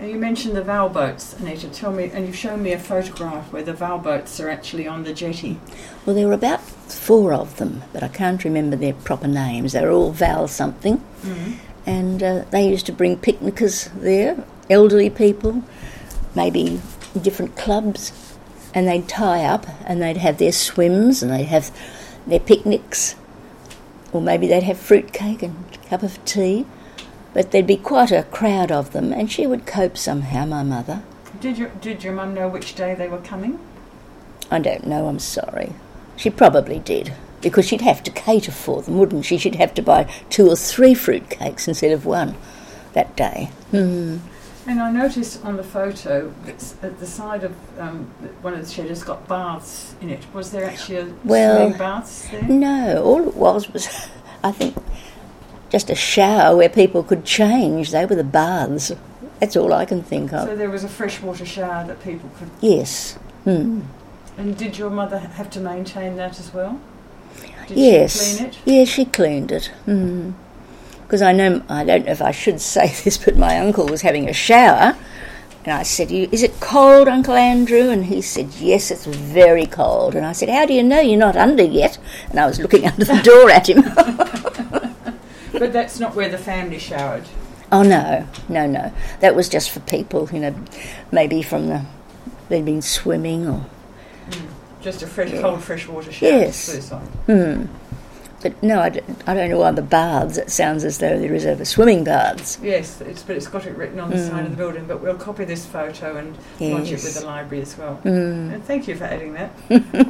You mentioned the Val boats, Anita. Tell me, and you've shown me a photograph where the Val boats are actually on the jetty. Well, there were about four of them, but I can't remember their proper names. They were all Val something, Mm-hmm. and uh, they used to bring picnickers there, elderly people, maybe different clubs, and they'd tie up and they'd have their swims and they'd have their picnics, or maybe they'd have fruit cake and a cup of tea. But there'd be quite a crowd of them, and she would cope somehow, my mother. Did your Did your mum know which day they were coming? I don't know, I'm sorry. She probably did, because she'd have to cater for them, wouldn't she? She'd have to buy two or three fruit cakes instead of one that day. Hmm. And I noticed on the photo at the side of um, one of the sheds has got baths in it. Was there actually a Well, swimming baths there? No, all it was was, I think, just a shower where people could change. They were the baths. That's all I can think of. So there was a freshwater shower that people could. yes. Hmm. And did your mother have to maintain that as well? Did yes. she clean it? Yes, she cleaned it. Because I know, I don't know if I should say this, but my uncle was having a shower. And I said, Is it cold, Uncle Andrew? And he said, Yes, it's very cold. And I said, How do you know you're not under yet? And I was looking under the door at him. But that's not where the family showered. oh, no, no, no. That was just for people, you know, maybe from the, they'd been swimming or. Just a fresh, Yeah. cold freshwater shower. Yes. to the side. Hmm. But no, I don't, I don't know why the baths. It sounds as though there is over swimming baths. Yes, it's, but it's got it written on the side of the building. But we'll copy this photo and lodge it with the library as well. Mm. And thank you for adding that.